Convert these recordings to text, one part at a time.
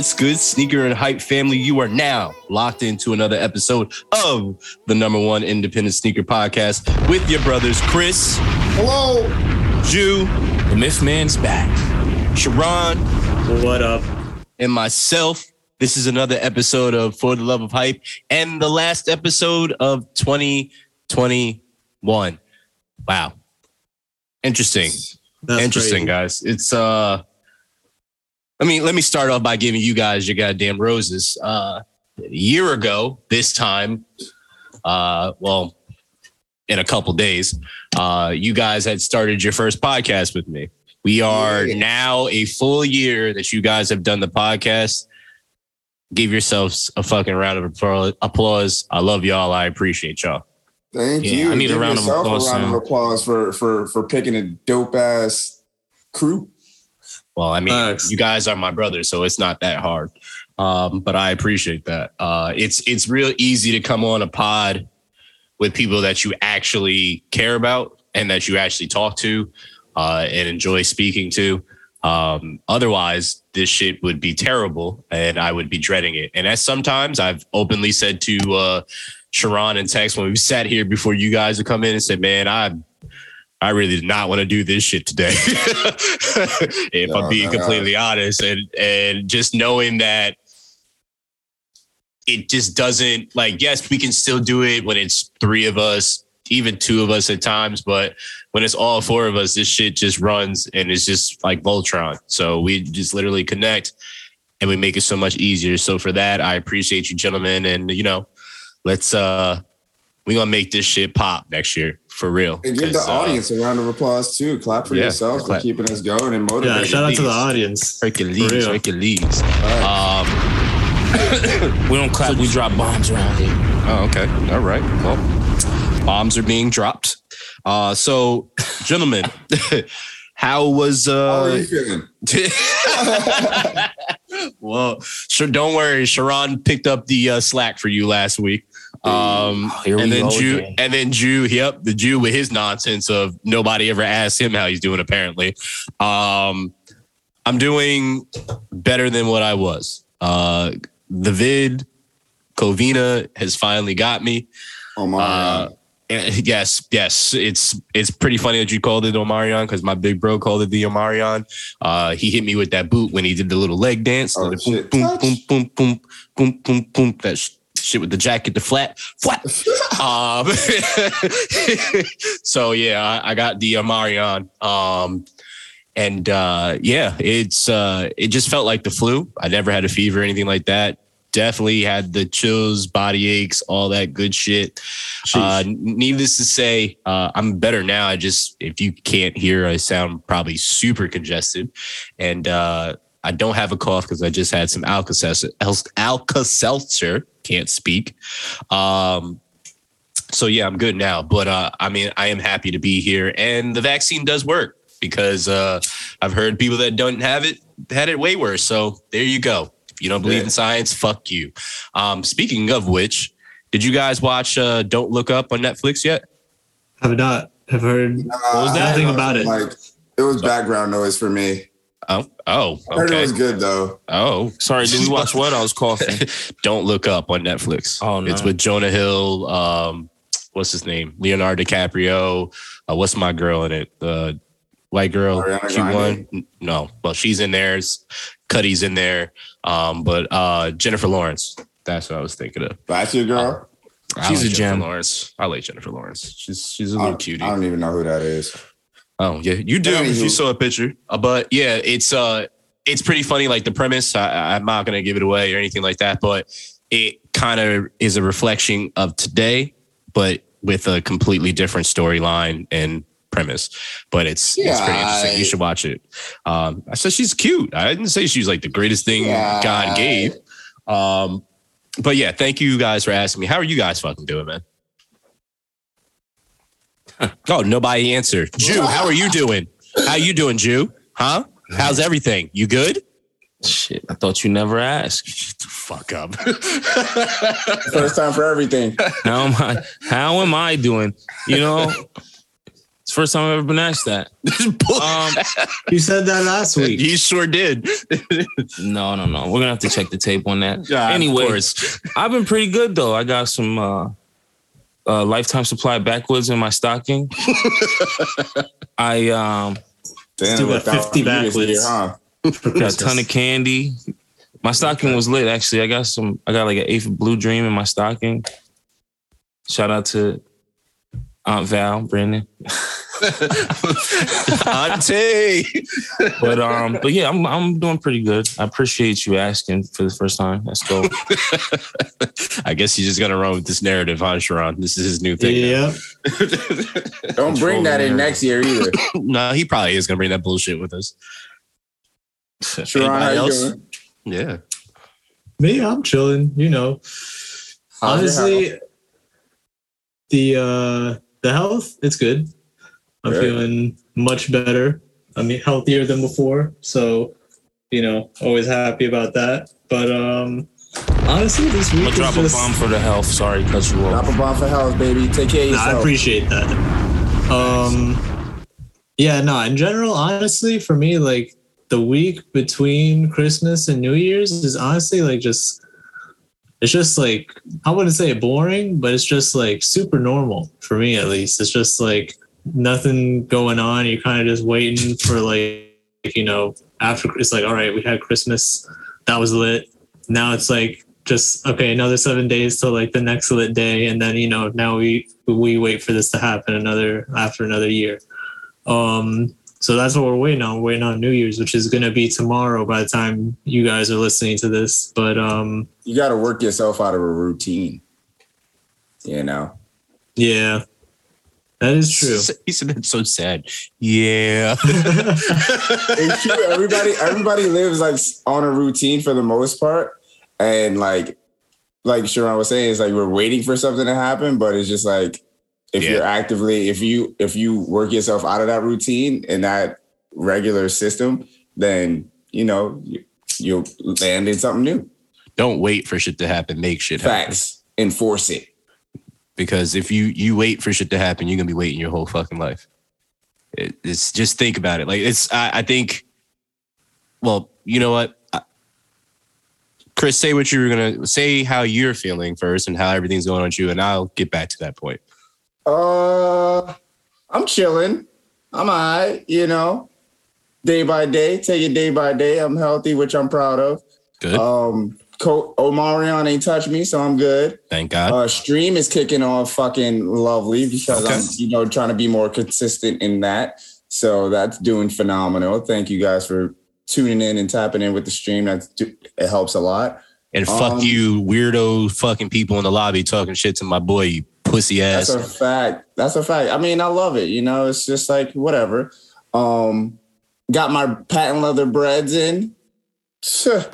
You, what's good, sneaker and hype family? You are now locked into another episode of the number one independent sneaker podcast with your brothers Chris, Hello. Jew, The Myth Man's back. Sharon, What up? and myself. This is another episode of For the Love of Hype and the last episode of 2021. Wow. Interesting. That's Interesting, crazy. guys. It's uh I mean, let me start off by giving you guys your goddamn roses. Uh a year ago, this time, uh, well, in a couple days, uh, you guys had started your first podcast with me. We are Yeah. now a full year that you guys have done the podcast. Give yourselves a fucking round of applause. I love y'all. I appreciate y'all. Thank Yeah, you. I need a round of applause, A round of applause for for for picking a dope ass crew. Well, I mean, Thanks. you guys are my brothers, so it's not that hard. Um, but I appreciate that. Uh, it's it's real easy to come on a pod with people that you actually care about and that you actually talk to uh, and enjoy speaking to. Um, otherwise, this shit would be terrible, and I would be dreading it. And as sometimes I've openly said to uh, Sharon and Tex when we sat here before you guys would come in and said, "Man, I." I really did not want to do this shit today. if I'm being no, no. completely honest, and and just knowing that it just doesn't like yes, we can still do it when it's three of us, even two of us at times, but when it's all four of us, this shit just runs and it's just like Voltron. So we just literally connect and we make it so much easier. So for that, I appreciate you gentlemen and you know, let's uh we gonna make this shit pop next year for real. And give the 'Cause, uh, audience a round of applause too. Clap for yeah, yourselves clap. for keeping us going and motivating. Yeah, motivating. shout out to the audience. Hercules, For real. Hercules. Alright. Um, We don't clap, we drop bombs around here. Oh, okay. All right. Well, bombs are being dropped. Uh, so, gentlemen, how was How are uh? you feeling? well, sure. Don't worry. Sharon picked up the uh, slack for you last week. Um, Oh, and then Jew, again. and then Jew. Yep, the Jew with his nonsense of nobody ever asked him how he's doing. Apparently, um, I'm doing better than what I was. Uh, the vid, Covina has finally got me. Oh my Uh, Yes, yes. It's it's pretty funny that you called it Omarion because my big bro called it the Omarion. Uh, he hit me with that boot when he did the little leg dance. Oh, The boom, shit. boom, boom, boom, boom, boom, boom, boom. That sh- shit with the jacket, the flat, flat. um, so yeah, I, I got the Omarion. Um, and uh, yeah, it's uh, it just felt like the flu. I never had a fever or anything like that. Definitely had the chills, body aches, all that good shit. Uh, needless to say, uh, I'm better now. I just, if you can't hear, I sound probably super congested, and uh, I don't have a cough because I just had some Alka-Seltzer. Alka-Seltzer. Can't speak. Um, so yeah, I'm good now. But uh, I mean, I am happy to be here, and the vaccine does work because uh, I've heard people that don't have it had it way worse. So there you go. If you don't believe Yeah. in science, fuck you. Um, speaking of which, did you guys watch uh, Don't Look Up on Netflix yet? Have not have heard was that? Nothing about it. Like it was background noise for me. Oh, oh, I heard it okay. was good though. Oh, Sorry, did we watch what? I was coughing. Don't Look Up on Netflix. Oh, no. It's with Jonah Hill. Um, what's his name? Leonardo DiCaprio. Uh, what's my girl in it? The white girl. Ariana she won. No, well, she's in there. Cudi's in there. Um, but uh, Jennifer Lawrence. That's what I was thinking of. That's your girl. I She's like a Jennifer gem. Lawrence. I like Jennifer Lawrence. She's she's a I, little cutie. I don't even know who that is. Oh yeah, you do. Anywho. You saw a picture, uh, but yeah, it's uh, it's pretty funny. Like the premise, I, I'm not gonna give it away or anything like that, but it kind of is a reflection of today, but with a completely different storyline and premise. But it's it's Yeah, pretty interesting. I- You should watch it. Um, I said she's cute. I didn't say she's like the greatest thing Yeah. God gave. Um, but yeah, thank you guys for asking me. How are you guys fucking doing, man? oh, nobody answered. Jew, how are you doing? How you doing, Jew? Huh? How's everything? You good? Shit, I thought you never asked. Fuck up. First time for everything. How am I? How am I doing? You know, It's first time I've ever been asked that. Um, You said that last week. you sure did. no, no, no. We're gonna have to check the tape on that. Yeah, of anyway. I've been pretty good though. I got some uh, uh, lifetime supply backwoods in my stocking. I um, Damn, Still got 50 you this backwards. year, huh? got a ton of candy. My stocking was lit actually. I got some. I got like an eighth of blue dream in my stocking. Shout out to Aunt Val, Brandon. Auntie. But um, but yeah, I'm I'm doing pretty good. I appreciate you asking for the first time. Let's go. I guess he's just gonna run with this narrative, huh, Sharon? This is his new thing. Yeah. Don't bring that in next year either. no, he probably is gonna bring that bullshit with us. Sharon, how you else? doing? Yeah. Me, I'm chilling, you know. How's Honestly, the uh the health, it's good. I'm Good. feeling much better. I mean healthier than before. So, you know, always happy about that. But um honestly this week I'm week gonna is drop a just, bomb for the health. Sorry, cut you Drop a bomb for health, baby. Take care of Nah, I appreciate that. Um, yeah, no. In general, honestly, for me, like the week between Christmas and New Year's is honestly like just. It's just like I wouldn't say boring, but it's just like super normal for me at least. It's just like nothing going on. You're kind of just waiting for like you know after it's like all right, we had Christmas, that was lit. Now it's like just okay, another seven days till like the next lit day, and then you know now we we wait for this to happen another after another year. Um, so that's what we're waiting on. We're waiting on New Year's, which is gonna be tomorrow by the time you guys are listening to this. But um, You got to work yourself out of a routine. You know, yeah, that is true. He said that's so sad. Yeah. it's true. Everybody, everybody lives like on a routine for the most part, and like, like Sharon was saying, it's like we're waiting for something to happen, but it's just like if Yeah. you're actively, if you if you work yourself out of that routine and that regular system, then you know you, you'll land in something new. Don't wait for shit to happen. Make shit happen. Facts, enforce it. Because if you you wait for shit to happen, you're gonna be waiting your whole fucking life. It, it's just think about it. Like it's I, I think. Well, you know what, I- Chris, say what you were gonna say. How you're feeling first, and how everything's going on with you, and I'll get back to that point. Uh, I'm chilling. I'm alright. You know, day by day, take it day by day. I'm healthy, which I'm proud of. Good. Um, Co- Omarion ain't touched me, so I'm good. Thank God. Uh, stream is kicking off fucking lovely because Okay. I'm, you know, trying to be more consistent in that. So that's doing phenomenal. Thank you guys for tuning in and tapping in with the stream. That's it helps a lot. and fuck um, you, weirdo fucking people in the lobby talking shit to my boy, you pussy ass. That's a fact. That's a fact. I mean, I love it. You know, it's just like whatever. Um, got my patent leather breads in.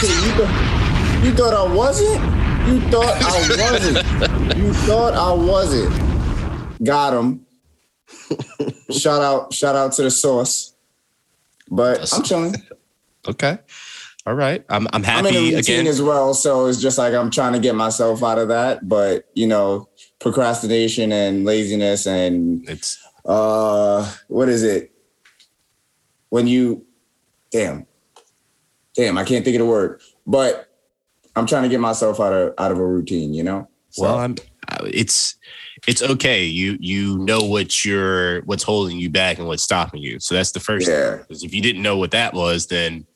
You, thought, you thought I wasn't? You thought I wasn't? You thought I wasn't? Got him. shout out! Shout out to the sauce. But I'm chilling. okay. All right. I'm I'm I'm in a happy routine again. as well, so it's just like I'm trying to get myself out of that. But you know, procrastination and laziness and It's uh what is it when you damn damn i can't think of the word but i'm trying to get myself out of out of a routine you know so well, I'm it's it's okay. You you know what you're what's holding you back and what's stopping you. So that's the first Yeah. thing. Because if you didn't know what that was, then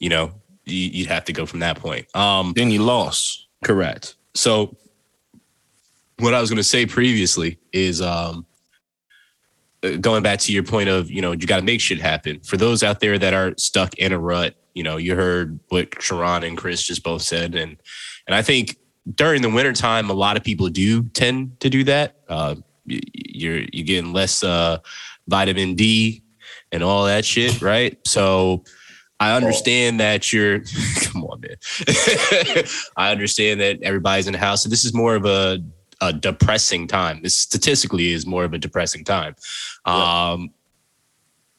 you know you, you'd have to go from that point. Um, Then you lost. Correct. So what I was going to say previously is um uh, going back to your point of, you know, you got to make shit happen. For those out there that are stuck in a rut, you know, you heard what Sharon and Chris just both said and and I think during the wintertime a lot of people do tend to do that. Uh you're you're getting less uh vitamin D and all that shit, right? So I understand that you're come on, man. I understand that everybody's in the house. So this is more of a, a depressing time. This statistically is more of a depressing time. Um,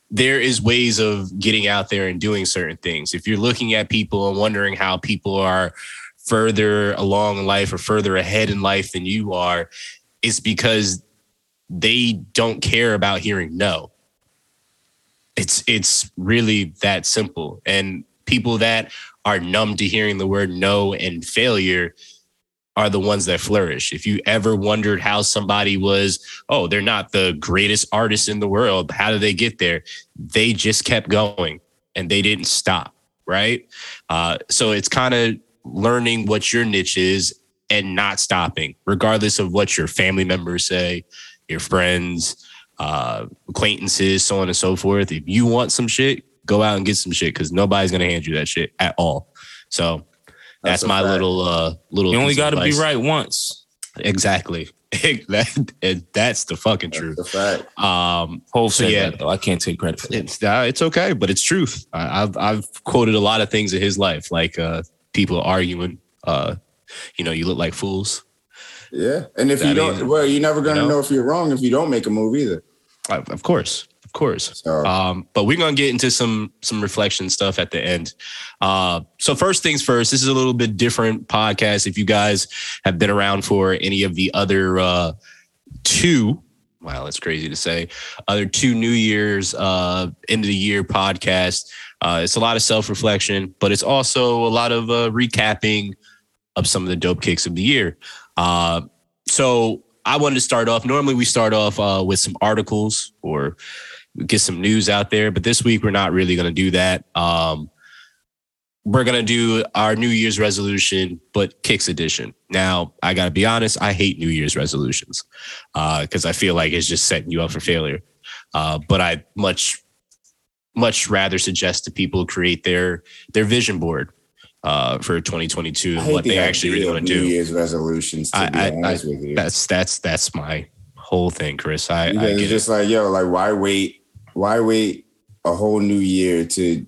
there is ways of getting out there and doing certain things. If you're looking at people and wondering how people are further along in life or further ahead in life than you are, it's because they don't care about hearing no. It's it's really that simple. And people that are numb to hearing the word no and failure are the ones that flourish. If you ever wondered how somebody was, oh, they're not the greatest artist in the world, how did they get there? They just kept going and they didn't stop, right? Uh, so it's kind of learning what your niche is and not stopping, regardless of what your family members say, your friends, uh, acquaintances, so on and so forth. If you want some shit, go out and get some shit because nobody's gonna hand you that shit at all. So that's, That's my fact. little uh little. You only got to be right once. Exactly. that, and that's the fucking truth. That's a fact. Um, Hov So, yeah. that though. I can't take credit for that. it's uh, it's okay, but it's truth. I, I've I've quoted a lot of things in his life, like uh, people arguing. Uh, you know, you look like fools. Yeah. And if I you don't, mean, well, you're never going to you know? know if you're wrong if you don't make a move either. Uh, Of course, of course. So, Um, but we're gonna get into some some reflection stuff at the end. Uh, so first things first, this is a little bit different podcast. If you guys have been around for any of the other uh, two, wow, that's crazy to say, other two New Year's uh, end of the year podcast. Uh, it's a lot of self reflection, but it's also a lot of uh, recapping of some of the dope kicks of the year. Uh, so I wanted to start off. Normally, we start off uh, with some articles or get some news out there, but this week we're not really going to do that. Um, we're going to do our New Year's resolution, but kicks edition. Now, I got to be honest, I hate New Year's resolutions because I feel like it's just setting you up for failure. Uh, but I much, much rather suggest to people create their their vision board uh, for 2022 and what the they actually really want to New do. Year's resolutions, to I- be I- honest with you. That's that's that's my whole thing, Chris. I, I it's get it. just like, yo, like, why wait? Why wait a whole new year to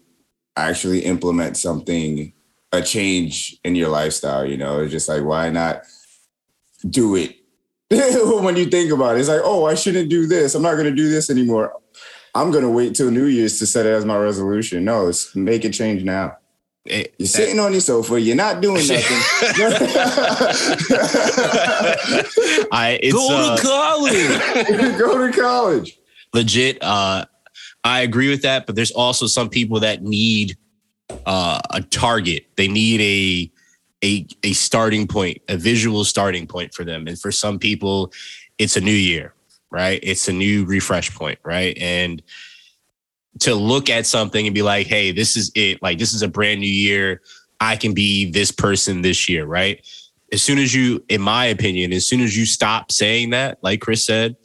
actually implement something, a change in your lifestyle? You know, it's just like, why not do it? when you think about it, it's like, oh, I shouldn't do this. I'm not going to do this anymore. I'm going to wait till New Year's to set it as my resolution. No, it's make a change now. It- You're sitting on your sofa. You're not doing nothing. I it's Go uh, to college. Go to college. legit. Uh, I agree with that, but there's also some people that need uh, a target. They need a a a starting point, a visual starting point for them. And for some people, it's a new year, right? It's a new refresh point, right? And to look at something and be like, hey, this is it. Like this is a brand new year. I can be this person this year, right? As soon as you, in my opinion, as soon as you stop saying that, like Chris said,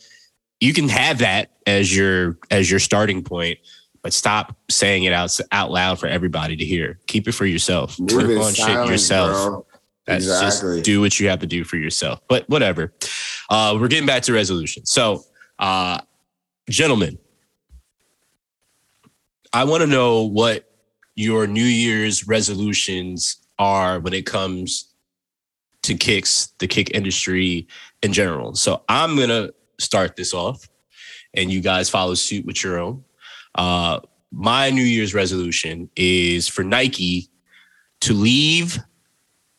you can have that as your as your starting point, but stop saying it out out loud for everybody to hear. Keep it for yourself. Work on shit yourself. bro. That's Exactly. just do what you have to do for yourself. But whatever. Uh, we're getting back to resolution. So, uh, gentlemen, I want to know what your New Year's resolutions are when it comes to kicks, the kick industry in general. So I'm gonna start this off, and you guys follow suit with your own. Uh, my New Year's resolution is for Nike to leave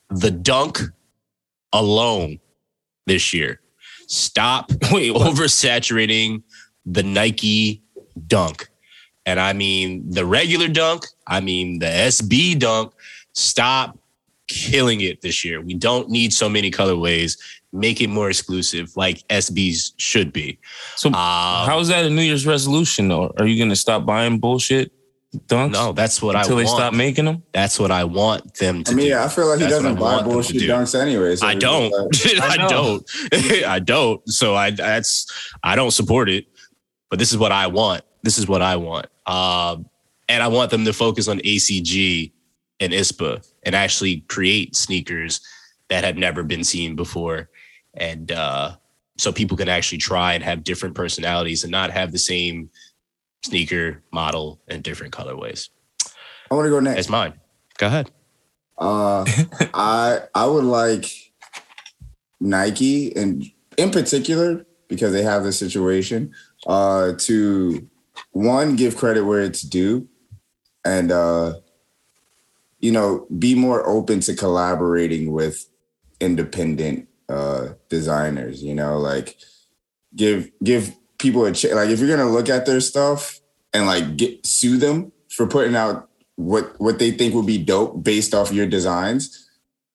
the dunk alone this year. Stop Wait, oversaturating the Nike dunk. And I mean the regular dunk, I mean the SB dunk. Stop killing it this year. We don't need so many colorways. Make it more exclusive like SBs should be. So Um, how is that a New Year's resolution though? Are you gonna stop buying bullshit dunks no, that's what until I they want. stop making them? That's what I want them to I mean, do. I feel like he That's what doesn't buy want them to bullshit do. dunks anyway. so I don't. like- I, I know. don't. I don't. So I that's I don't support it. But this is what I want. This is what I want. Um, and I want them to focus on ACG and ISPA and actually create sneakers that have never been seen before, and uh, so people can actually try and have different personalities and not have the same sneaker model in different colorways. I want to go next. That's mine. Go ahead. Uh, I I would like Nike and in particular because they have this situation uh, to one give credit where it's due, and uh, you know be more open to collaborating with independent uh, designers. You know, like give give people a ch- like if you're gonna look at their stuff and like get sue them for putting out what what they think would be dope based off your designs,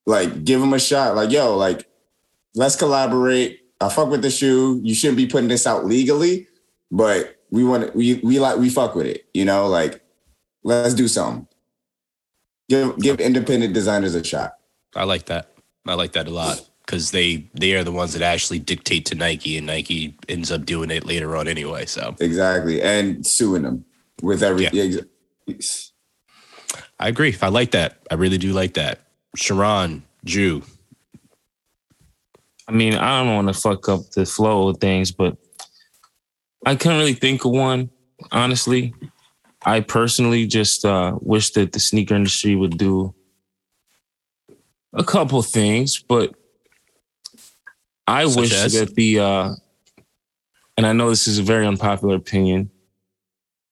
like give them a shot. Like yo, like let's collaborate. I fuck with the shoe. You shouldn't be putting this out legally, but we want we we like we fuck with it. You know, like let's do something. Give give independent designers a shot. I like that. I like that a lot because they they are the ones that actually dictate to Nike, and Nike ends up doing it later on anyway. So Exactly. And suing them with every. Yeah. I agree. I like that. I really do like that. Sharon, Jew. I mean, I don't want to fuck up the flow of things, but I couldn't really think of one, honestly. I personally just uh, wish that the sneaker industry would do a couple things, but I Such wish as? that the uh, and I know this is a very unpopular opinion,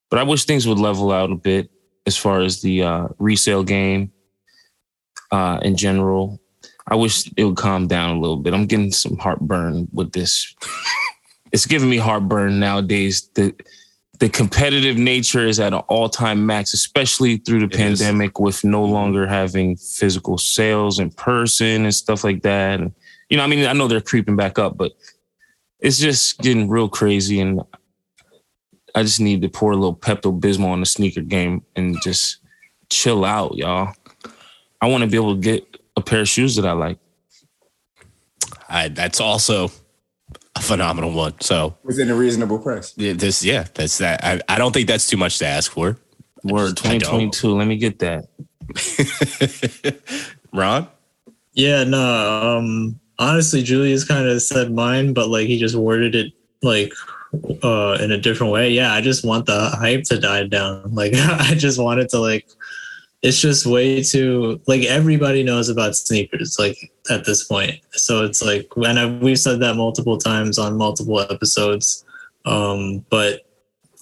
but I wish things would level out a bit as far as the uh, resale game uh, in general. I wish it would calm down a little bit. I'm getting some heartburn with this. It's giving me heartburn nowadays. The the competitive nature is at an all time max, especially through the It is. pandemic, with no mm-hmm. longer having physical sales in person and stuff like that. And you know, I mean, I know they're creeping back up, but it's just getting real crazy. And I just need to pour a little Pepto Bismol on the sneaker game and just chill out, y'all. I want to be able to get a pair of shoes that I like. I, that's also a phenomenal one. So Within a reasonable price. yeah, this, yeah, that's that. I, I don't think that's too much to ask for. Word just- 2022. Let me get that. Ron, Yeah, no. Um, honestly, Julius kind of said mine, but like he just worded it like uh in a different way. Yeah, I just want the hype to die down. Like I just want it to like. It's just way too like everybody knows about sneakers like at this point. So it's like and I, we've said that multiple times on multiple episodes. Um, but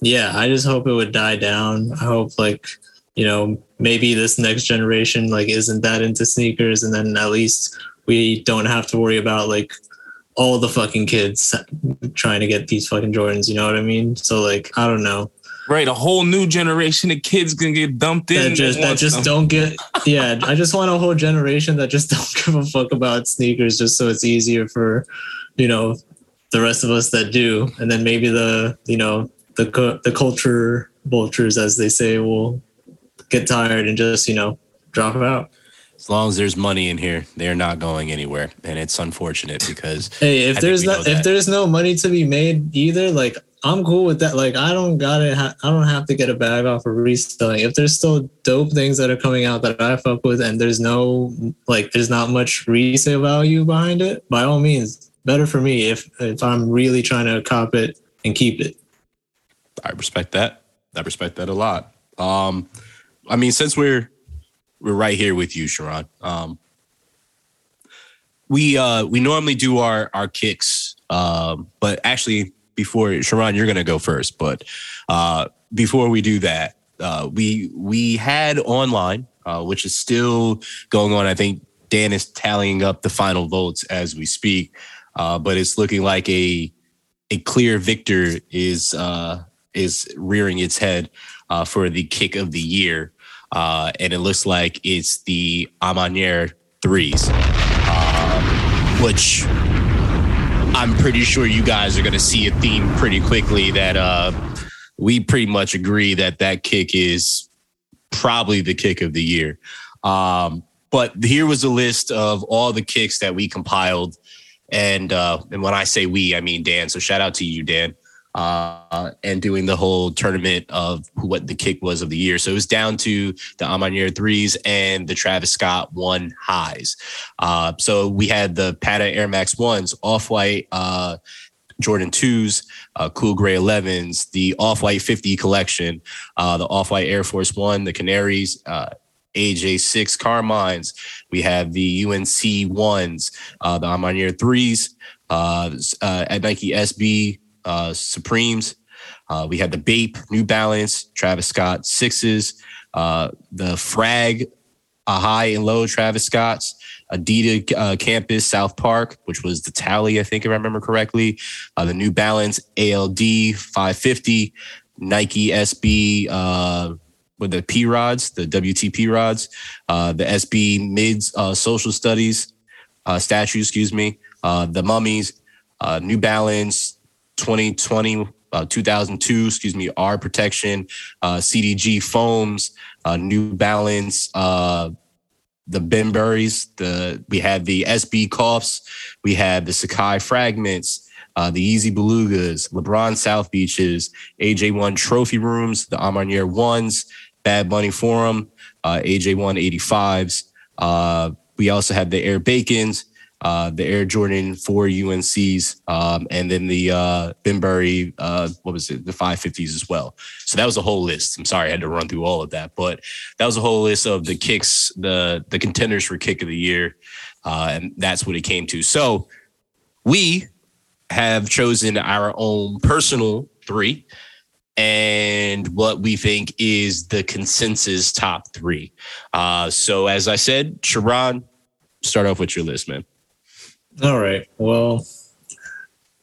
yeah, I just hope it would die down. I hope like you know maybe this next generation like isn't that into sneakers and then at least we don't have to worry about like all the fucking kids trying to get these fucking jordans you know what i mean so like i don't know Right, a whole new generation of kids gonna get dumped in. that just that just them. don't get yeah i just want a whole generation that just don't give a fuck about sneakers just so it's easier for you know the rest of us that do and then maybe the you know the the culture vultures as they say will get tired and just you know drop out as long as there's money in here, they're not going anywhere, and it's unfortunate because Hey, if think there's we no know if that. there's no money to be made either, like I'm cool with that. Like I don't gotta ha- I don't have to get a bag off of reselling. If there's still dope things that are coming out that I fuck with, and there's no like there's not much resale value behind it, by all means, better for me if if I'm really trying to cop it and keep it. I respect that. I respect that a lot. Um, I mean, since we're we're right here with you, Sharon. Um, we uh we normally do our our kicks, um, but actually before Sharon, you're gonna go first. But uh, before we do that, uh, we we had online, uh, which is still going on. I think Dan is tallying up the final votes as we speak, uh, but it's looking like a a clear victor is uh, is rearing its head uh, for the kick of the year, uh, and it looks like it's the A Ma Maniere threes, uh, which I'm pretty sure you guys are going to see a theme pretty quickly that uh, we pretty much agree that that kick is probably the kick of the year. Um, but here was a list of all the kicks that we compiled and uh, and when I say we, I mean Dan. So shout out to you, Dan, uh, and doing the whole tournament of what the kick was of the year. So it was down to the A Ma Maniere threes and the Travis Scott one highs. Uh, so we had the Patta Air Max ones, off white. Uh, Jordan 2s, uh, Cool Gray 11s, the Off White 50 collection, uh, the Off White Air Force One, the Canaries, uh, AJ6 Carmines. We have the UNC ones, uh, the A Ma Maniere threes, uh, uh, at Nike SB uh, Supremes. Uh, we had the Bape, New Balance, Travis Scott sixes, uh, the Frag a high and low Travis Scott's, Adidas uh, Campus South Park, which was the Tally, I think if I remember correctly, uh, the New Balance ALD 550, Nike SB uh, with the P rods, the WTP rods, uh, the SB Mids uh, Social Studies uh, statue, excuse me, uh, the Mummies, uh, New Balance 2020. Uh, 2002, excuse me, R protection, uh, CDG foams, uh, New Balance, uh, the Benburys, the we had the SB coughs, we had the Sacai fragments, uh, the Yeezy Belugas, LeBron South Beaches, AJ1 trophy rooms, the A Ma Maniere ones, Bad Bunny Forum, uh, AJ1 85s. Uh, we also had the Air Bacons, uh, the Air Jordan 4 UNCs, um, and then the uh, Benbury, uh, what was it, the 550s as well. So that was a whole list. I'm sorry I had to run through all of that, but that was a whole list of the kicks, the the contenders for kick of the year, uh, and that's what it came to. So we have chosen our own personal three and what we think is the consensus top three. Uh, so, as I said, Sharon, start off with your list, man. All right. Well,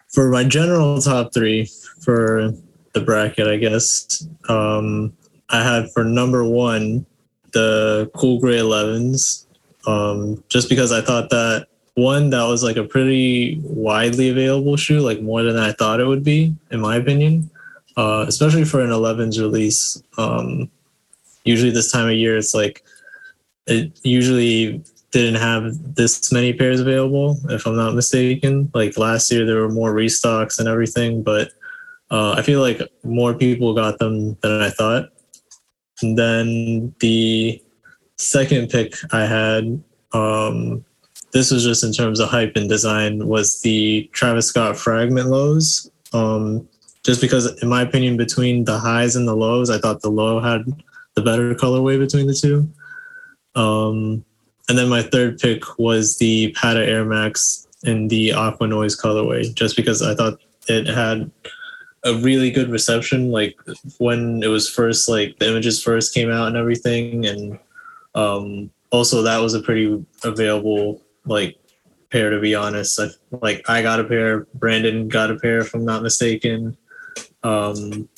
for my general top three for the bracket, I guess, um, I had for number one the Cool Gray 11s, um, just because I thought that one, that was like a pretty widely available shoe, like more than I thought it would be, in my opinion, uh, especially for an 11s release. Um, usually, this time of year, it's like it usually didn't have this many pairs available, if I'm not mistaken. Like last year, there were more restocks and everything, but uh, I feel like more people got them than I thought. And then the second pick I had, um, this was just in terms of hype and design, was the Travis Scott fragment lows. Um, just because, in my opinion, between the highs and the lows, I thought the low had the better colorway between the two. Um, and then my third pick was the Patta Air Max in the Aqua Noise colorway, just because I thought it had a really good reception. Like when it was first, like the images first came out and everything, and um, also that was a pretty available like pair to be honest. I, like I got a pair, Brandon got a pair, if I'm not mistaken. Um,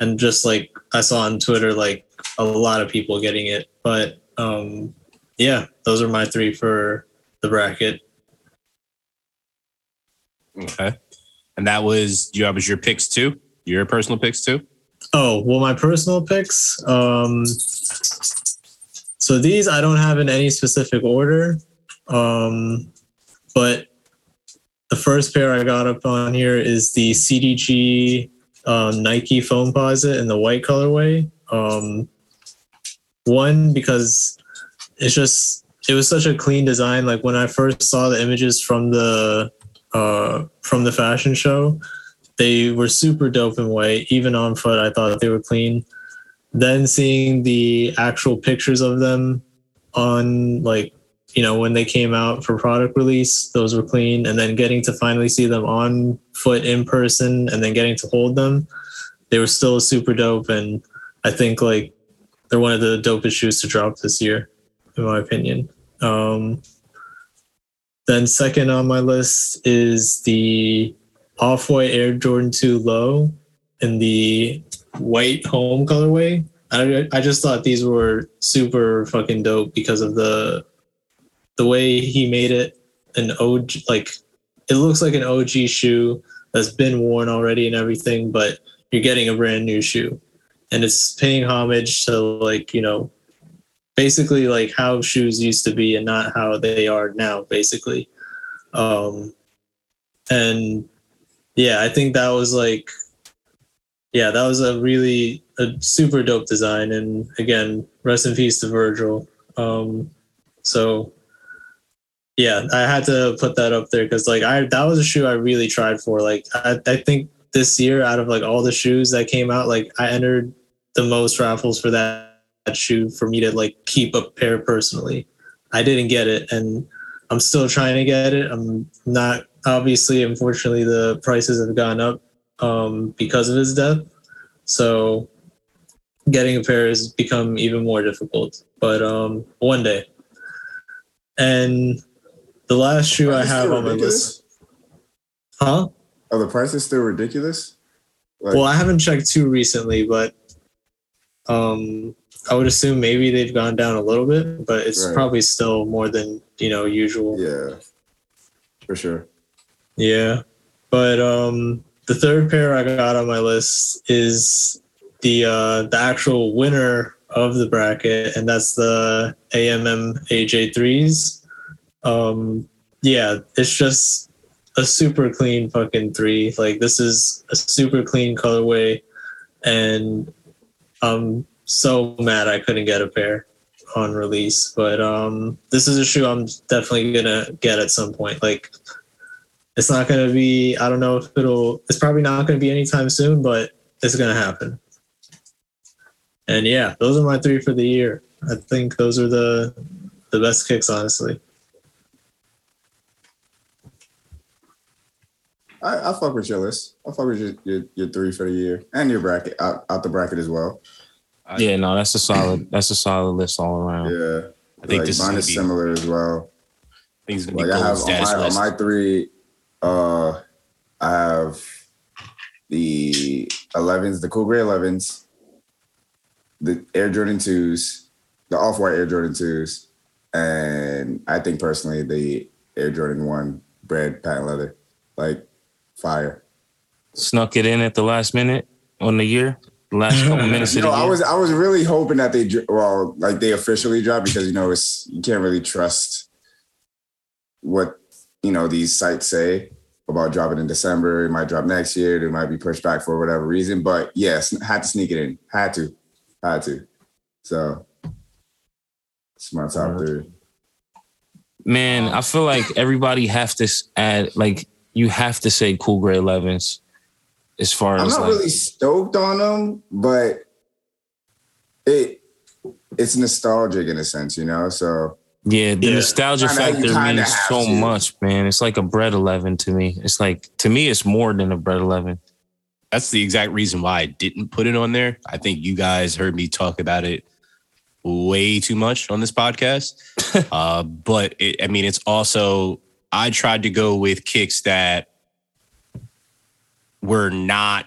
and just like I saw on Twitter, like a lot of people getting it, but um, yeah, those are my three for the bracket. Okay. And that was you was your picks too? Your personal picks too? Oh, well, my personal picks. Um, so these I don't have in any specific order. Um, but the first pair I got up on here is the CDG um, Nike Foamposite in the white colorway. Um, one because it's just it was such a clean design. Like when I first saw the images from the uh, from the fashion show, they were super dope in white. Even on foot, I thought they were clean. Then seeing the actual pictures of them on like you know when they came out for product release, those were clean. And then getting to finally see them on foot in person, and then getting to hold them, they were still super dope. And I think like they're one of the dopest shoes to drop this year in my opinion. Um, then second on my list is the Off-White Air Jordan 2 Low in the white home colorway. I, I just thought these were super fucking dope because of the the way he made it an OG like it looks like an OG shoe that's been worn already and everything, but you're getting a brand new shoe. And it's paying homage to like, you know, basically like how shoes used to be and not how they are now basically. Um and yeah i think that was like yeah that was a really a super dope design. And again rest in peace to virgil. Um so yeah i had to put that up there because like i that was a shoe i really tried for. Like I, I think this year out of like all the shoes that came out like i entered the most raffles for that that shoe for me to like keep a pair personally. I didn't get it and I'm still trying to get it. I'm not obviously unfortunately the prices have gone up um, because of his death. So getting a pair has become even more difficult. But um, one day. And the last shoe I have on my list, huh? Are the prices still ridiculous? Like, Well, I haven't checked too recently, but um, I would assume maybe they've gone down a little bit, but it's Right. probably still more than you know usual. yeah, for sure. Yeah. But um the third pair I got on my list is the uh the actual winner of the bracket and that's the AMM AJ3s. Um yeah, it's just a super clean fucking 3. Like this is a super clean colorway and I'm so mad I couldn't get a pair on release, but um this is a shoe I'm definitely to get at some point. Like it's not to be i don't know if it'll it's probably not to be anytime soon but it's to happen and yeah those are my three for the year i think those are the the best kicks honestly I, I fuck with your list. I fuck with your, your, your three for the year and your bracket out, out the bracket as well. Yeah, no, that's a solid. That's a solid list all around. Yeah, I think like, this is mine gonna is be, similar as well. I think it's gonna be I have on my, on my three, uh, I have the 11s, the cool gray 11s, the Air Jordan 2s, the off white Air Jordan 2s, and I think personally the Air Jordan 1 bread patent leather, like fire. Snuck it in at the last minute on the year, the last couple minutes You know, year. I was I was really hoping that they well, like they officially drop because you know it's you can't really trust what you know these sites say about dropping in December. It might drop next year. It might be pushed back for whatever reason. But yes, had to sneak it in. Had to, had to. So it's my top three. Man, I feel like everybody have to add like you have to say cool gray 11s as far as I'm not like really stoked on them, but it it's nostalgic in a sense, you know. So yeah, the Yeah. nostalgia Kinda- factor means so to. much, man. It's like a bread 11 to me. It's like to me it's more than a bread 11. That's the exact reason why I didn't put it on there. I think you guys heard me talk about it way too much on this podcast. uh, but it, I mean, it's also I tried to go with kicks that were not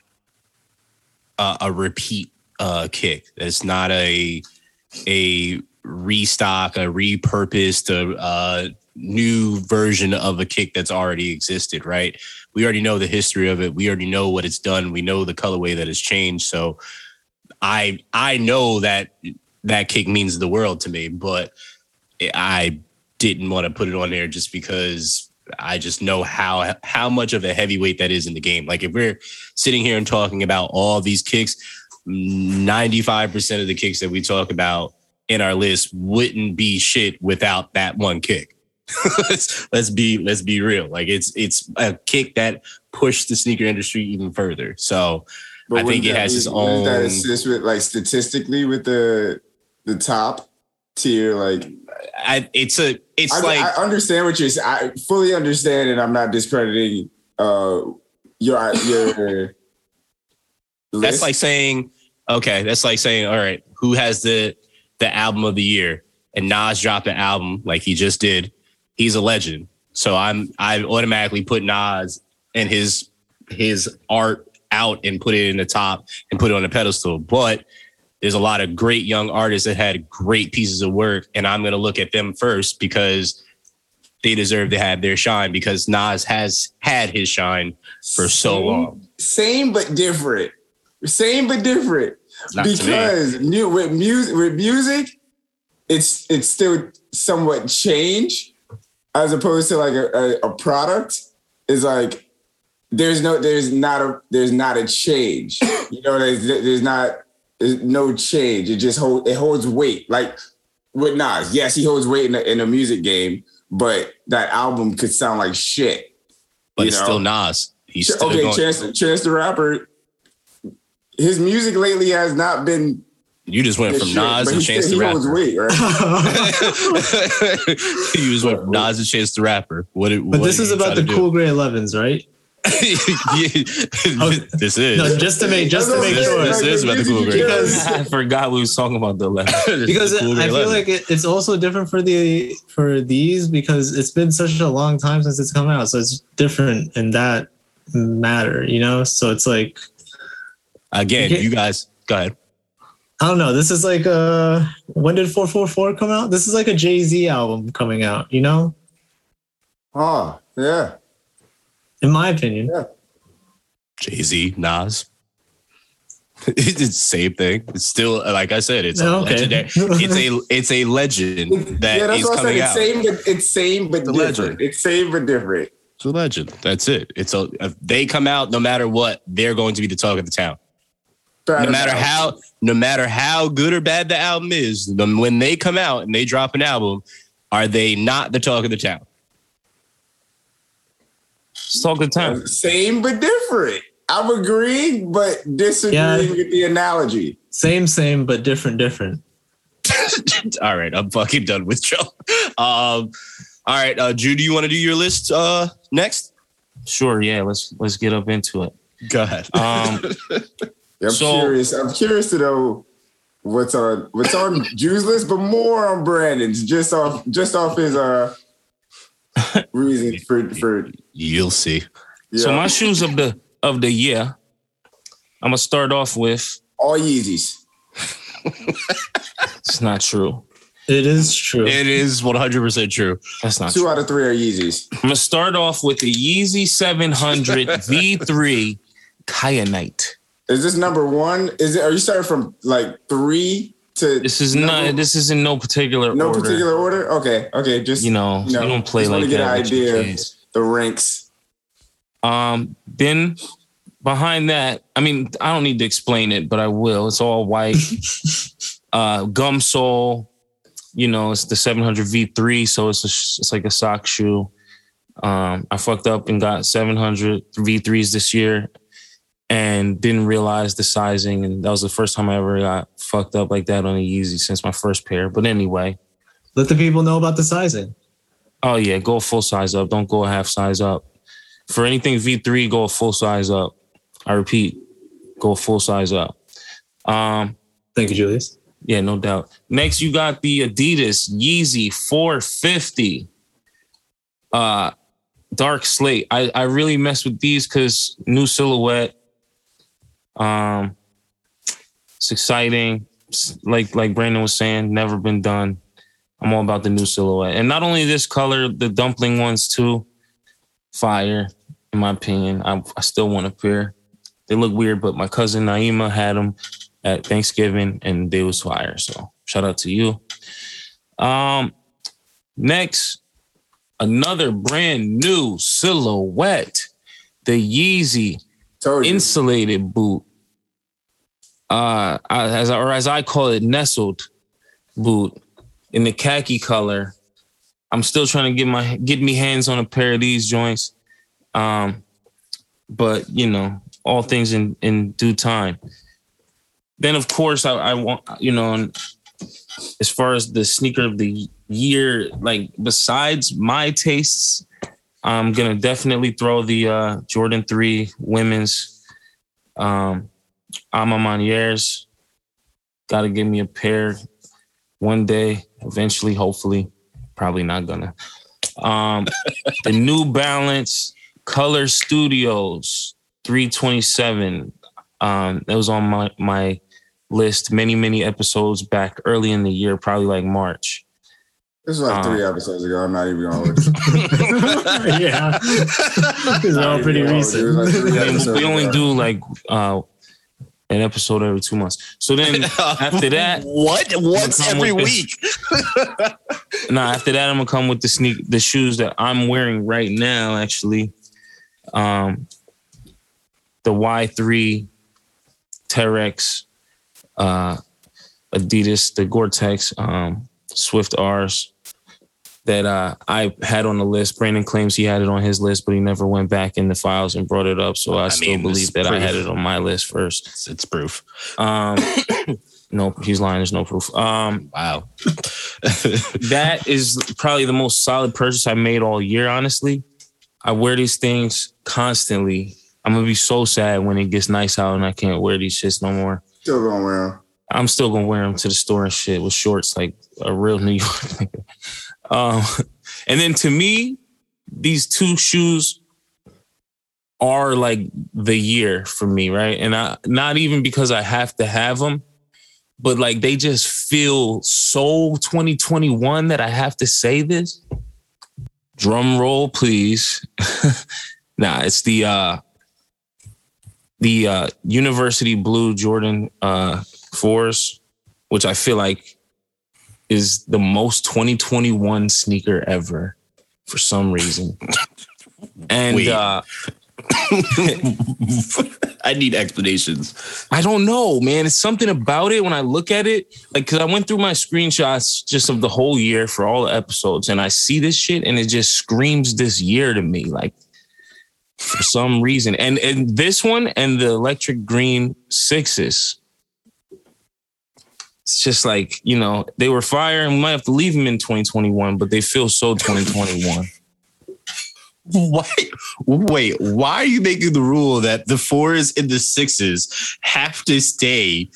a, a repeat uh, kick. It's not a a restock, a repurposed, a, uh new version of a kick that's already existed. Right? We already know the history of it. We already know what it's done. We know the colorway that has changed. So I I know that that kick means the world to me, but I didn't want to put it on there just because I just know how how much of a heavyweight that is in the game. Like if we're sitting here and talking about all these kicks, 95% of the kicks that we talk about in our list wouldn't be shit without that one kick. let's, let's be let's be real. Like it's it's a kick that pushed the sneaker industry even further. So I think it has its wouldn't that own- assist with like statistically with the the top tier like I, it's a it's I, like I understand what you're saying. I fully understand, and I'm not discrediting uh, your your. that's like saying okay that's like saying all right who has the the album of the year and Nas dropped an album like he just did he's a legend so I'm I automatically put Nas and his his art out and put it in the top and put it on the pedestal but there's a lot of great young artists that had great pieces of work and I'm to look at them first because they deserve to have their shine because Nas has had his shine for so Same- long Same but different. Same but different. Not because mu- with music, with music, it's it's still somewhat change, as opposed to like a, a, a product. Is like there's no there's not a there's not a change. You know, there's there's not there's no change. It just hold it holds weight. Like with Nas, yes, he holds weight in the, in the music game, but that album could sound like shit. but you it's know? still Nas he's still okay, going, Chance, Chance the Rapper. His music lately has not been You just went good from Nas but and he Chance still- the he holds Rapper. weight, right? you just went from Nas and Chance the Rapper. What? It, but what this is about the to do? cool gray 11s right this is. No, just to make just to make This- sure. this is about the cool grade. Because- I forgot we was talking about the 11. because The I feel 11. like it, it's also different for the for these because it's been such a long time since it's come out, so it's different in that matter, you know. So it's like again, Okay. you guys go ahead. I don't know. This is like uh when did four four four come out? This is like a Jay Z album coming out, you know. Oh, yeah. In my opinion, Jay Z, Nas. it's the same thing. It's still like I said. It's a Okay. legendary. It's a it's a legend that yeah, that's is what I coming said. out. It's same, but it's same but It's a different. legend. It's same but different. It's a legend. That's it. It's a if they come out, no matter what, they're going to be the talk of the town. No matter how, no matter how good or bad the album is, when they come out and they drop an album, are they not the talk of the town? Let's talk the time. Same but different. I'm agreeing, but disagreeing Yeah. with the analogy. same same but different different. all right, I'm fucking done with Joe. Um, all right, uh, Drew, do you want to do your list uh, next? Sure, yeah. Let's let's get up into it. Go ahead. Um, I'm So- curious. I'm curious to know what's on what's on Drew's list, but more on Brandon's, just off just off his uh reasons for for You'll see. yeah. So my shoes of the of the year. I'm gonna start off with. all Yeezys. It's not true. It is true. It is 100% true. That's not Two true. out of three are Yeezys. I'm gonna start off with the Yeezy 700 V3 Kyanite. Is this number one? Is it? Are you starting from like three to? This is not. This is in no particular order. no order. particular order. Okay, okay. Just You know, No, you don't play just wanna get that. an idea. the ranks. Um, then behind that, I mean, I don't need to explain it, but I will. It's all white. uh, gum sole. You know, it's the 700 V3, so it's a, it's like a sock shoe. Um, I fucked up and got 700 V3s this year, and didn't realize the sizing, and that was the first time I ever got fucked up like that on a Yeezy since my first pair. But anyway, Let the people know about the sizing. Oh yeah, go full size up. Don't go half size up. For anything V3, go full size up. I repeat, go full size up. Um, Thank you, Julius. yeah, no doubt. Next, you got the Adidas Yeezy 450. Uh dark slate. I, I really mess with these because new silhouette. Um it's exciting. Like like Brandon was saying, never been done. I'm all about the new silhouette. And not only this color, the dumpling ones too. Fire, in my opinion. I, I still want a pair. They look weird, but my cousin Naima had them at Thanksgiving and they was fire. So shout out to you. Um next, another brand new silhouette. The Yeezy insulated boot. Uh as or as I call it, nestled boot in the khaki color. I'm still trying to get my get me hands on a pair of these joints. Um, but you know, all things in in due time. Then of course I, I want you know, as far as the sneaker of the year, like besides my tastes, I'm gonna definitely throw the uh, Jordan Three women's um, A Ma Manieres. Got to give me a pair one day, eventually, hopefully. Probably not gonna. Um, the New Balance Color Studios 327. Um, that was on my my list many many episodes back early in the year, probably like March. This was like Um, three episodes ago. I'm not even gonna hold you. yeah. These are all pretty recent. like three we, we only ago. do like uh, an episode every two months. So then after that, what? Once every week? no, after that, I'm gonna come with the sneak, the shoes that I'm wearing right now. Actually, um, the Y3 Terrex, uh, Adidas, the Gore-Tex, um, Swift R's that uh, I had on the list. Brandon claims he had it on his list, but he never went back in the files and brought it up. So I, I still mean, believe it's that I had it on my list first. It's, it's proof. Um, no, he's lying. There's no proof. Um, Wow. that is probably the most solid purchase I made all year, honestly. I wear these things constantly. I'm gonna be so sad when it gets nice out and I can't wear these shits no more. Still gonna wear them. I'm still gonna wear them to the store and shit with shorts like a real New York nigga. Um, and then to me, these two shoes are like the year for me, right? And I not even because I have to have them, but like they just feel so 2021 that I have to say this. Drum roll, please. nah, it's the uh the uh University Blue Jordan uh fours, which I feel like is the most 2021 sneaker ever for some reason. And uh I need explanations. I don't know, man. It's something about it when I look at it. Like, cause I went through my screenshots just of the whole year for all the episodes, and I see this shit, and it just screams this year to me. Like, for some reason, and and this one and the electric green sixes. It's just like you know they were fire, and we might have to leave them in 2021, but they feel so 2021. Why? Wait, why are you making the rule that the fours and the sixes have to stay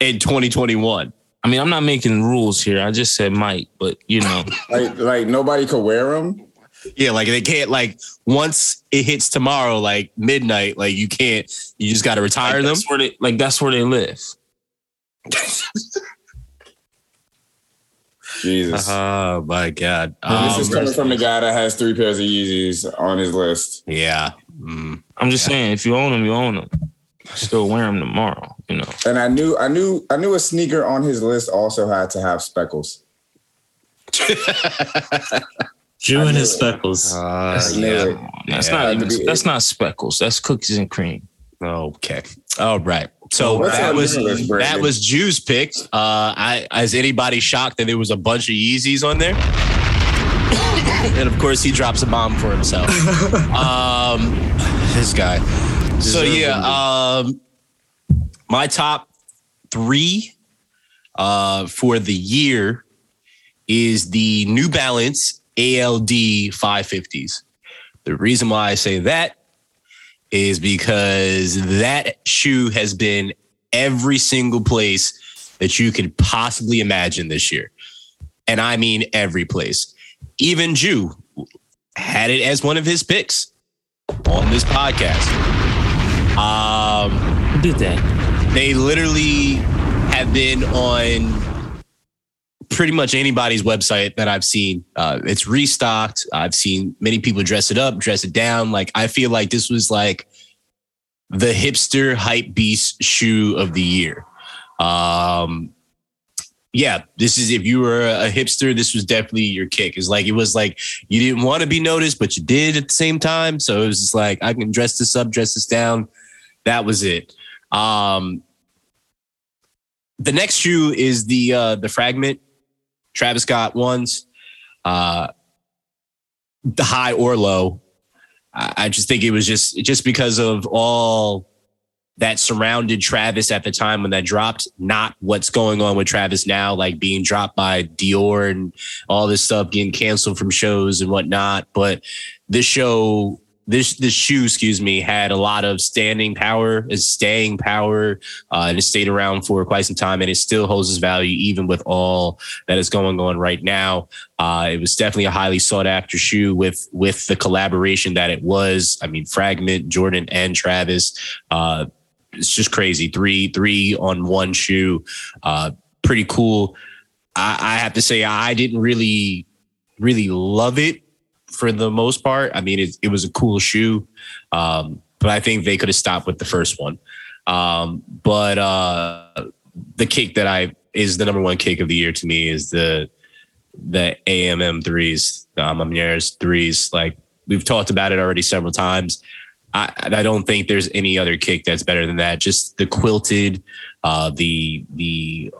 in 2021? I mean, I'm not making rules here. I just said might, but you know. Like like nobody could wear them. Yeah, like they can't like once it hits tomorrow, like midnight, like you can't. You just got to retire Like, them. that's where they like that's where they live. Jesus. Oh my god! this Um, is coming from the guy that has three pairs of Yeezys on his list. yeah. Mm. I'm just saying, if you own them, you own them. Still wear them tomorrow, you know. And I knew I knew I knew a sneaker on his list also had to have speckles. Jew I and his it. speckles. Uh, I yeah. That's Yeah. not even that's not speckles. That's cookies and cream. Okay. All right. So What's that was your list, Brandon? that was Jew's pick. Uh, I is anybody shocked that there was a bunch of Yeezys on there? and of course, he drops a bomb for himself. um, this guy. So yeah, um, my top three uh, for the year is the New Balance ALD 550s. The reason why I say that is because that shoe has been every single place that you could possibly imagine this year. And I mean every place. Even Jew had it as one of his picks on this podcast. Um, Who did that? they literally have been on pretty much anybody's website that I've seen. Uh, it's restocked. I've seen many people dress it up, dress it down. Like I feel like this was like the hipster hype beast shoe of the year. Um, yeah, this is if you were a hipster, this was definitely your kick. It's like it was like you didn't want to be noticed, but you did at the same time. So it was just like I can dress this up, dress this down. That was it. Um, the next shoe is the uh, the fragment Travis Scott ones. Uh, the high or low. I, I just think it was just just because of all that surrounded Travis at the time when that dropped, not what's going on with Travis now, like being dropped by Dior and all this stuff, getting canceled from shows and whatnot. But this show, this this shoe, excuse me, had a lot of standing power, is staying power, uh, and it stayed around for quite some time, and it still holds its value even with all that is going on right now. Uh, it was definitely a highly sought after shoe with with the collaboration that it was. I mean, Fragment, Jordan, and Travis. Uh, it's just crazy. Three three on one shoe. Uh, pretty cool. I, I have to say I didn't really really love it for the most part. I mean, it, it was a cool shoe, um, but I think they could have stopped with the first one. Um, but uh, the kick that I is the number one kick of the year to me is the the AMM threes, the A Ma Manieres threes. Like we've talked about it already several times. I, I don't think there's any other kick that's better than that. Just the quilted, uh, the the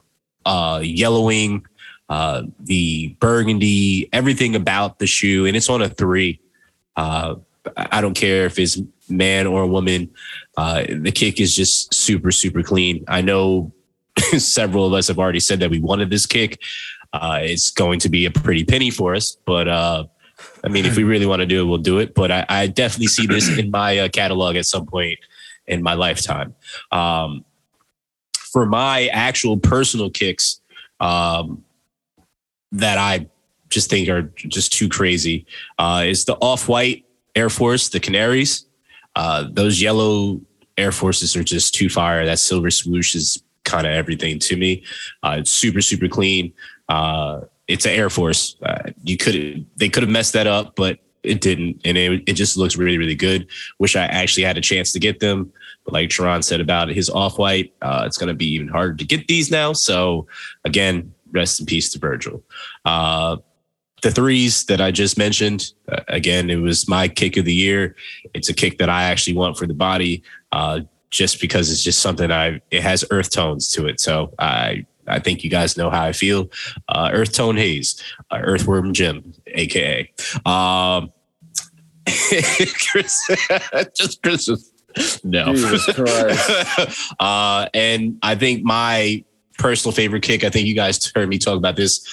uh, yellowing, uh, the burgundy, everything about the shoe, and it's on a three. Uh, I don't care if it's man or woman. Uh, the kick is just super super clean. I know several of us have already said that we wanted this kick. Uh, it's going to be a pretty penny for us, but uh, I mean, if we really want to do it, we'll do it. But I, I definitely see this in my uh, catalog at some point in my lifetime. Um, for my actual personal kicks, um, that I just think are just too crazy, uh, is the off white Air Force, the Canaries. Uh, those yellow Air Forces are just too fire. That silver swoosh is kind of everything to me. Uh, it's super, super clean. Uh, it's an Air Force. Uh, you could they could have messed that up, but it didn't, and it it just looks really, really good. Wish I actually had a chance to get them, but like Sharon said about his off white, uh, it's going to be even harder to get these now. So again, rest in peace to Virgil. Uh, the threes that I just mentioned, uh, again, it was my kick of the year. It's a kick that I actually want for the body, uh, just because it's just something I. It has earth tones to it, so I I think you guys know how I feel. Uh, Earth Tone Haze, uh, Earthworm Jim, aka. Um, Chris, just Christmas. No. uh, and I think my personal favorite kick, I think you guys heard me talk about this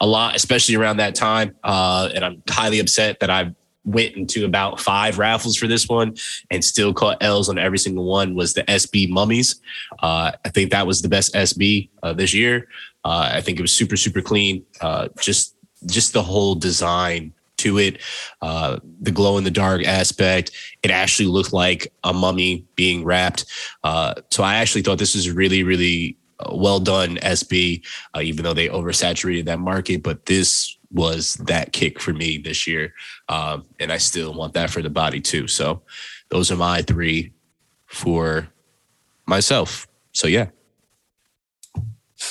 a lot, especially around that time. Uh, and I'm highly upset that I went into about five raffles for this one and still caught L's on every single one was the SB Mummies. Uh, I think that was the best SB uh, this year. Uh, I think it was super, super clean. Uh, just, just the whole design to it, uh, the glow in the dark aspect. It actually looked like a mummy being wrapped. So I actually thought this was really, really well done SB, even though they oversaturated that market. But this was that kick for me this year. Um, and I still want that for the body too. So those are my three for myself. So yeah.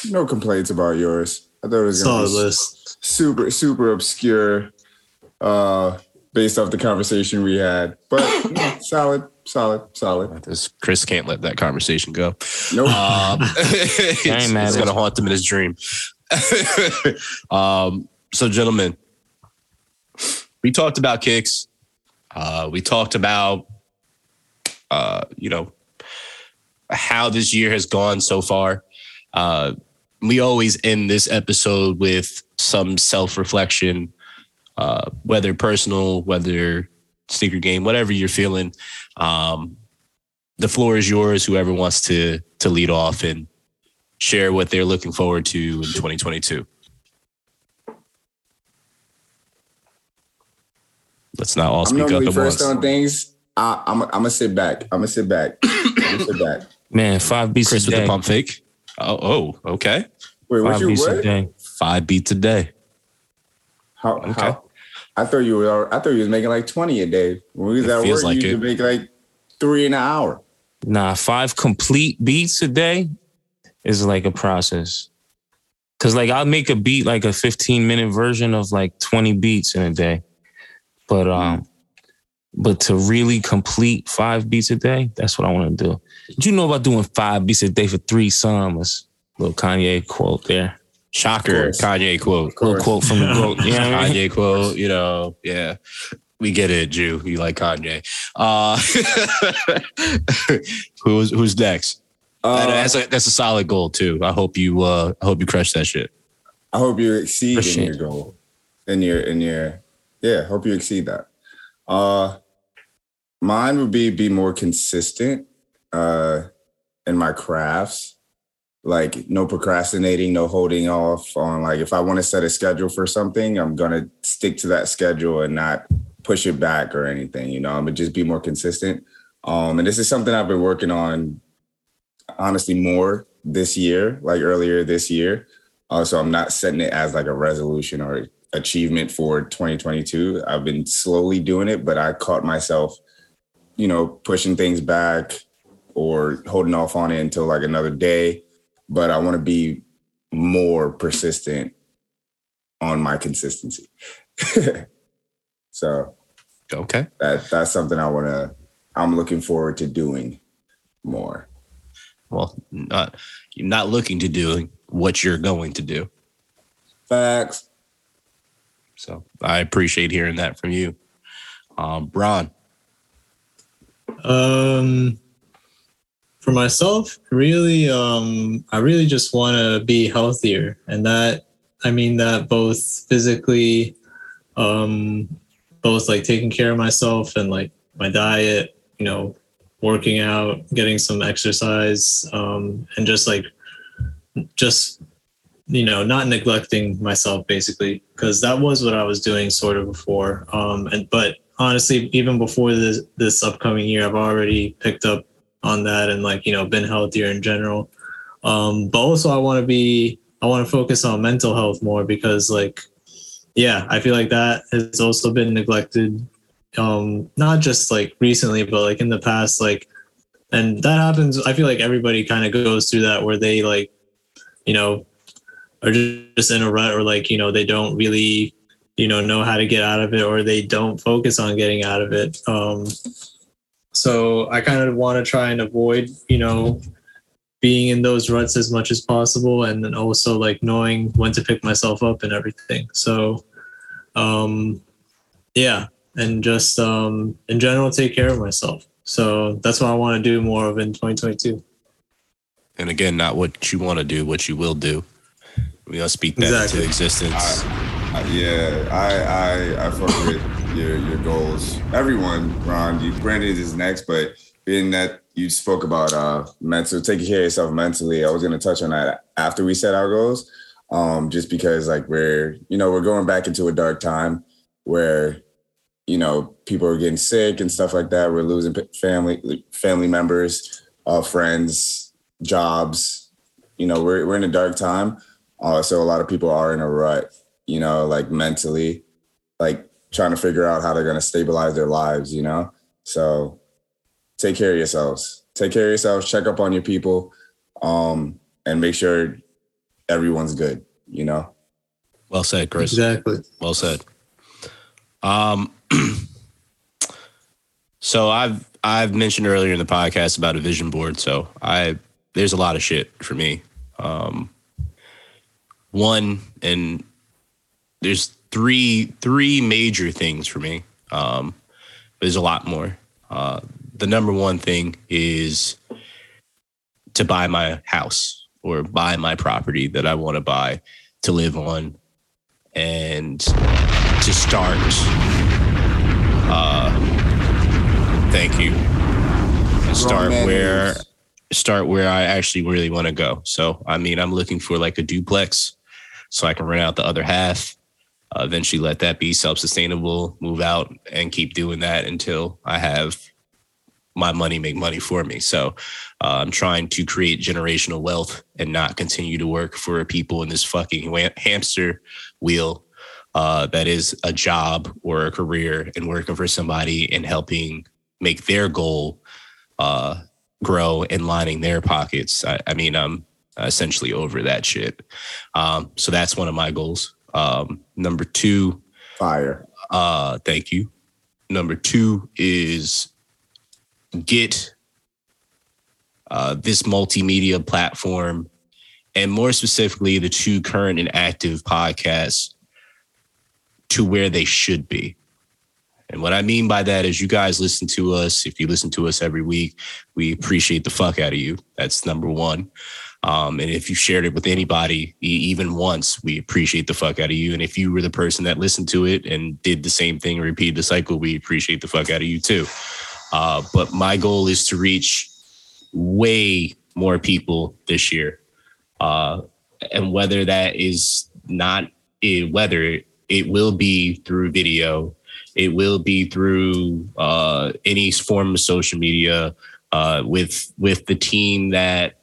No complaints about yours. I thought it was gonna be list. super, super obscure, uh, based off the conversation we had. But solid, solid, solid. This Chris can't let that conversation go. No, nope. um, it's, it's gonna haunt him in his dream. um, so, gentlemen, we talked about kicks. Uh, we talked about, uh, you know, how this year has gone so far. Uh, we always end this episode with some self reflection, uh, whether personal, whether sneaker game, whatever you're feeling. Um, the floor is yours. Whoever wants to to lead off and share what they're looking forward to in 2022. Let's not all speak I'm up first on things. I, am I'm gonna sit back. I'm gonna sit back. I'm gonna sit back. Man, five beats Chris a day. with the pump fake. Oh, oh okay. Wait, what five you beats what? a day. Five beats a day. How, Okay. how? I thought you were. I thought you was making like twenty a day. When we was It at work, like you used to make like three in an hour. Nah, five complete beats a day is like a process. Cause like I'll make a beat like a 15 minute version of like 20 beats in a day. But um but to really complete five beats a day, that's what I want to do. Did you know about doing five beats a day for three summers? Little Kanye quote there. Shocker. Kanye quote. Little quote from the quote. You know what I mean? Kanye quote, you know, yeah. We get it, Jew. You like Kanye. Uh who's who's next? Uh, that's a that's a solid goal too. I hope you uh I hope you crush that shit. I hope you exceed in your goal. In your in your yeah, hope you exceed that. Uh mine would be be more consistent uh in my crafts. Like no procrastinating, no holding off on like if I want to set a schedule for something, I'm gonna stick to that schedule and not push it back or anything, you know, I'm gonna just be more consistent. Um and this is something I've been working on honestly more this year, like earlier this year. Uh, so I'm not setting it as like a resolution or achievement for 2022. I've been slowly doing it, but I caught myself, you know, pushing things back or holding off on it until like another day. But I want to be more persistent on my consistency. so Okay. that that's something I want to. I'm looking forward to doing more. Well, not you're not looking to do what you're going to do. Facts. So I appreciate hearing that from you. Um, Bron. Um, for myself, really, um, I really just want to be healthier, and that I mean that both physically um, both like taking care of myself and like my diet, you know, working out, getting some exercise, um, and just like just you know not neglecting myself basically because that was what I was doing sort of before. Um, and but honestly, even before this this upcoming year, I've already picked up on that and like you know been healthier in general. Um, but also, I want to be I want to focus on mental health more because like yeah, I feel like that has also been neglected. Um, not just like recently, but like in the past, like, and that happens. I feel like everybody kind of goes through that where they like, you know, are just in a rut or like, you know, they don't really, you know, know how to get out of it or they don't focus on getting out of it. Um, so I kind of want to try and avoid, you know, being in those ruts as much as possible and then also like knowing when to pick myself up and everything. So um yeah and just um in general take care of myself. So that's what i want to do more of in 2022 and again not what you want to do what you will do. We gotta speak that Exactly. into existence. I, I, yeah, I I I fuck with your your goals. Everyone, Ron, you Brandon is next, but being that you spoke about uh mental taking care of yourself mentally, I was gonna touch on that after we set our goals. Um, just because like we're you know, we're going back into a dark time where you know people are getting sick and stuff like that. We're losing family family members, uh, friends, jobs. You know, we're we're in a dark time. Uh, so a lot of people are in a rut, you know, like mentally, like trying to figure out how they're going to stabilize their lives, you know? So take care of yourselves. Take care of yourselves, check up on your people, um, and make sure everyone's good, you know? well said chris exactly Well said. Um, so I've I've mentioned earlier in the podcast about a vision board. So I there's a lot of shit for me. Um, one and there's three three major things for me. Um, there's a lot more. Uh, the number one thing is to buy my house or buy my property that I want to buy to live on and to start uh thank you and start where start where i actually really want to go so i mean i'm looking for like a duplex so i can rent out the other half uh, eventually let that be self-sustainable move out and keep doing that until i have my money make money for me so uh, i'm trying to create generational wealth and not continue to work for people in this fucking hamster wheel uh, that is a job or a career and working for somebody and helping make their goal uh, grow and lining their pockets. I, I mean, I'm essentially over that shit. Um, so that's one of my goals. Um, number two, Fire. uh, thank you. Number two is get uh, this multimedia platform and more specifically the two current and active podcasts to where they should be. And what I mean by that is you guys listen to us. If you listen to us every week, we appreciate the fuck out of you. That's number one. Um, and if you shared it with anybody, even once, we appreciate the fuck out of you. And if you were the person that listened to it and did the same thing, repeat the cycle, we appreciate the fuck out of you too. Uh, but my goal is to reach way more people this year. Uh, and whether that is not, eh, whether it will be through video, it will be through uh, any form of social media uh, with with the team that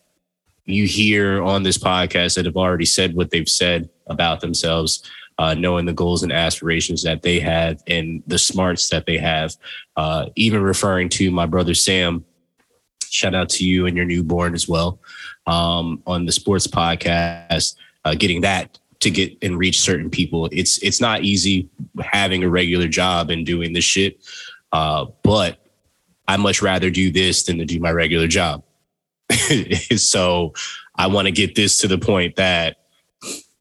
you hear on this podcast that have already said what they've said about themselves, uh, knowing the goals and aspirations that they have and the smarts that they have. Uh, even referring to my brother Sam, shout out to you and your newborn as well um, on the sports podcast, uh, getting that to get and reach certain people. It's it's not easy having a regular job and doing this shit, uh, but I much rather do this than to do my regular job. so I want to get this to the point that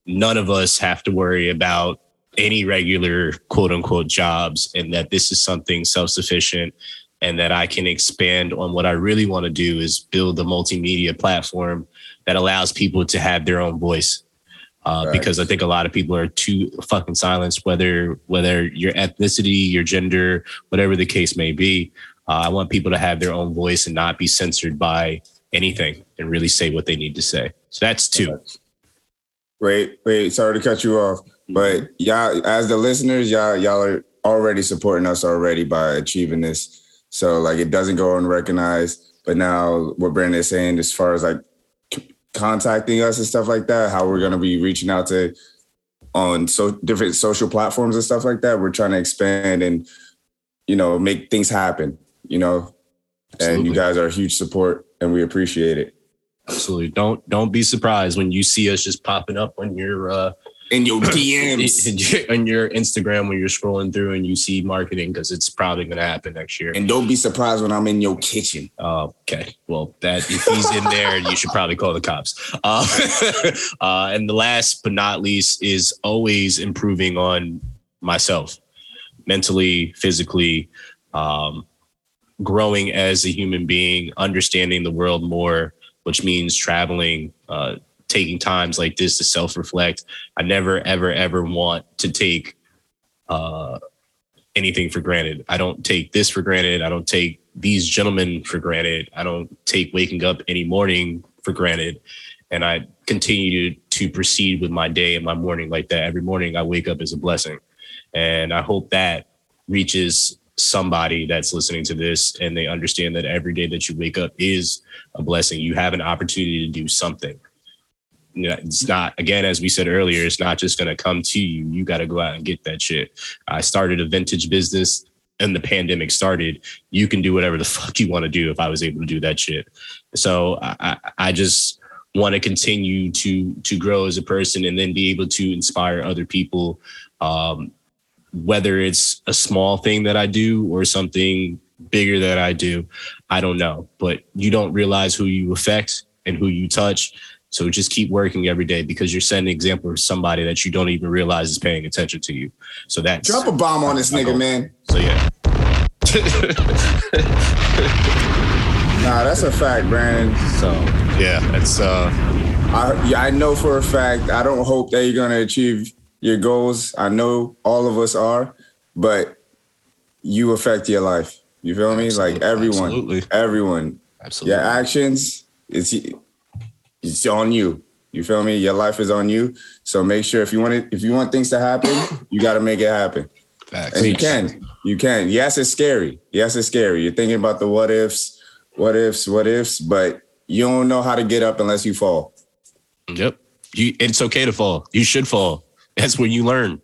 none of us have to worry about any regular quote unquote jobs and that this is something self sufficient and that I can expand on what I really want to do is build a multimedia platform that allows people to have their own voice. Uh, Right. because I think a lot of people are too fucking silenced, whether whether your ethnicity, your gender, whatever the case may be. Uh, I want people to have their own voice and not be censored by anything and really say what they need to say. So that's two. Wait, wait, sorry to cut you off. But y'all, as the listeners, y'all, y'all are already supporting us already by achieving this. So like it doesn't go unrecognized. But now what Brandon is saying as far as like c- contacting us and stuff like that, how we're gonna be reaching out to on so different social platforms and stuff like that. We're trying to expand and you know make things happen. You know, and you guys are a huge support, and we appreciate it. Absolutely. Don't don't be surprised when you see us just popping up on your uh In your in DMs. your, on your Instagram when you're scrolling through and you see marketing because it's probably going to happen next year. and don't be surprised when I'm in your kitchen. Oh, okay. Well, that if he's in there, you should probably call the cops. Uh, uh, and the last but not least is always improving on myself, mentally, physically, um, growing as a human being, understanding the world more, which means traveling, uh, taking times like this to self reflect. I never, ever, ever want to take uh, anything for granted. I don't take this for granted. I don't take these gentlemen for granted. I don't take waking up any morning for granted. And I continue to proceed with my day and my morning like that. Every morning I wake up as a blessing. And I hope that reaches somebody that's listening to this and they understand that every day that you wake up is a blessing. You have an opportunity to do something. It's not again as we said earlier it's not just going to come to you you got to go out and get that shit i started a vintage business and the pandemic started you can do whatever the fuck you want to do if i was able to do that shit so i i, I just want to continue to to grow as a person and then be able to inspire other people um whether it's a small thing that i do or something bigger that i do i don't know but you don't realize who you affect and who you touch so just keep working every day because you're setting an example for somebody that you don't even realize is paying attention to you. So that's Drop a bomb on this nigga, man. so yeah. Nah, that's a fact, Brandon. so yeah, that's uh I yeah, I know for a fact. I don't hope that you're gonna achieve your goals. I know all of us are, but you affect your life. You feel me? Like everyone, Absolutely. everyone. absolutely Your actions, it's it's on you. You feel me? Your life is on you. So make sure if you want it, if you want things to happen, you got to make it happen. facts. And you can. You can. Yes, it's scary. Yes, it's scary. You're thinking about the what ifs, what ifs, what ifs, but you don't know how to get up unless you fall. Yep. You it's okay to fall. You should fall. That's when you learn.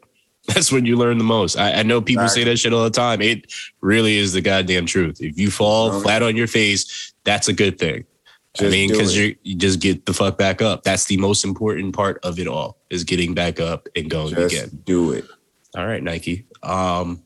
That's when you learn the most. I, I know people say that shit all the time. It really is the goddamn truth. If you fall Okay. flat on your face, that's a good thing. I mean, because you you just get the fuck back up. That's the most important part of it all is getting back up and going Just again. do it. All right, Nike. Um,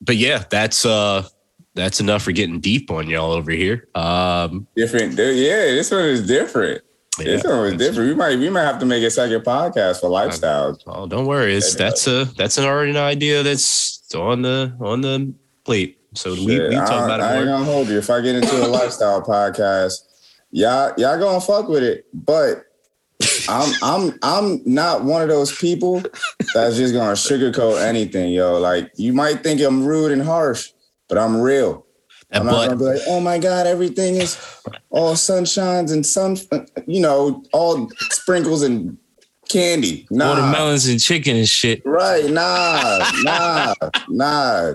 but yeah, that's uh that's enough for getting deep on y'all over here. Um, Different. Yeah, this one is different. This yeah, one was that's- different. We might we might have to make a second podcast for lifestyles. Oh, don't worry. It's that's a that's an already an idea that's on the on the plate. So we, Shit, we I, talk about it. I ain't gonna hold you. If I get into a lifestyle podcast, y'all y'all gonna fuck with it. But I'm I'm I'm not one of those people that's just gonna sugarcoat anything, yo. Like you might think I'm rude and harsh, but I'm real. I'm not gonna be like, oh my god, everything is all sunshines and sun, you know, all sprinkles and candy. Nah, Watermelons and chicken and shit. Right, nah, nah, nah.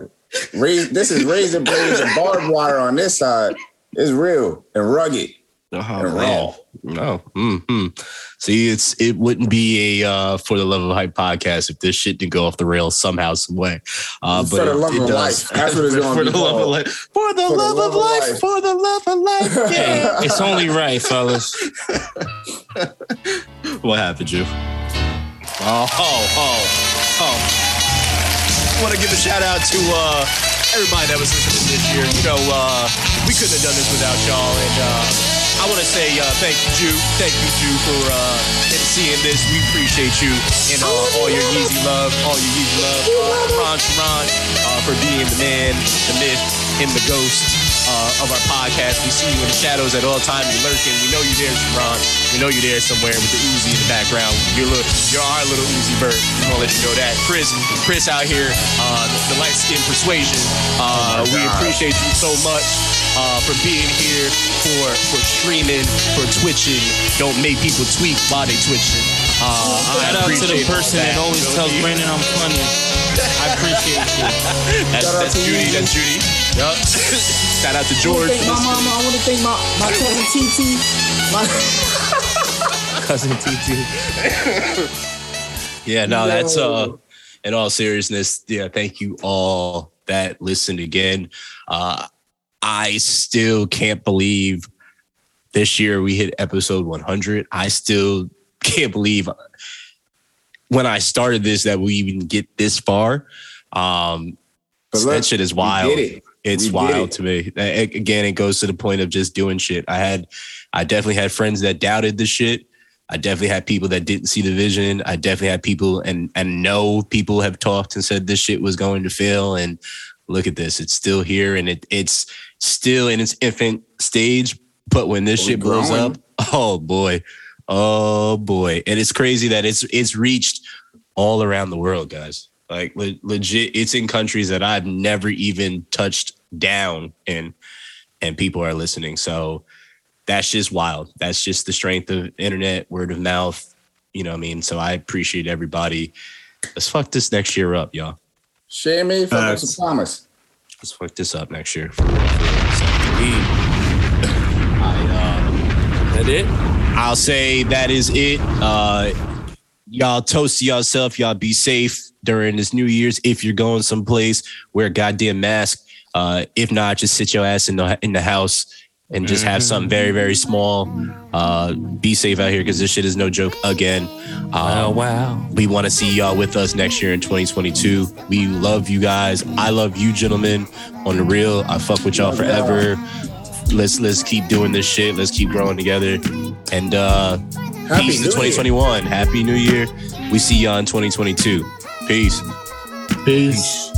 This is razor blades and barbed wire on this side. It's real and rugged Oh, and man. raw. No. hmm See, it's it wouldn't be a uh, for the love of hype podcast if this shit didn't go off the rails somehow, some way. Uh, For but the love it of does. life. That's what it's gonna for be the love of life. For the, love, of life. For the love of life. Yeah. It's only right, fellas. what happened, you? Oh, oh, oh, oh. Want to give a shout out to uh, everybody that was listening this year. You know, uh, we couldn't have done this without y'all. And uh, I want to say uh, thank you, Jew. Thank you, Jew, for uh, seeing this. We appreciate you and uh, all your Yeezy love, all your Yeezy love. Uh, Ron Sharon uh, for being the man, the myth, and the ghost. Uh, of our podcast. We see you in the shadows at all times. You're lurking. We know you're there, Sharon. We know you're there somewhere with the Uzi in the background. You're, little, you're our little Uzi Bird. I'm gonna let you know that. Chris, Chris out here, uh, the, the light skin persuasion. Uh, we appreciate you so much uh, for being here, for for streaming, for twitching. Don't make people tweet while they twitching. Uh, I Shout out to the person that always tells what I mean? Brandon I'm funny. I appreciate you. That's, Shout that's to Judy. you. That's Judy. Yup. Shout out to I George. want to thank my mama. I want to thank my, my cousin TT. My, Cousin TT. Yeah, no, that's uh in all seriousness, yeah, thank you all that listened again. Uh I still can't believe this year we hit episode 100. I still can't believe when I started this that we even get this far. Um But that shit is we wild. did it. It's We wild to me. Again, it goes to the point of just doing shit. I had, I definitely had friends that doubted the shit. I definitely had people that didn't see the vision. I definitely had people and and know people have talked and said this shit was going to fail. And look at this, it's still here and it it's still in its infant stage. But when this We're shit blows growing. up, oh boy, oh boy, and it's crazy that it's it's reached all around the world, guys. Like le- legit, it's in countries that I've never even touched down in, and people are listening. So that's just wild. That's just the strength of internet, word of mouth. You know what I mean? So I appreciate everybody. Let's fuck this next year up, y'all. Share me. Fuck up Facts. some promise. Let's fuck this up next year. For real, for real. I, uh, That it? I'll say that is it. Uh, y'all toast to yourself. Y'all be safe during this New Year's. If you're going someplace, wear a goddamn mask. Uh, if not, just sit your ass in the in the house and just have something very very small. Uh, be safe out here because this shit is no joke again. Wow, Um, wow. we want to see y'all with us next year in 2022. We love you guys. I love you, gentlemen. On the real, I fuck with y'all forever. Let's let's keep doing this shit. Let's keep growing together. And uh Happy peace to New Year. 2021. Happy New Year. We see y'all in 2022. Peace. Peace.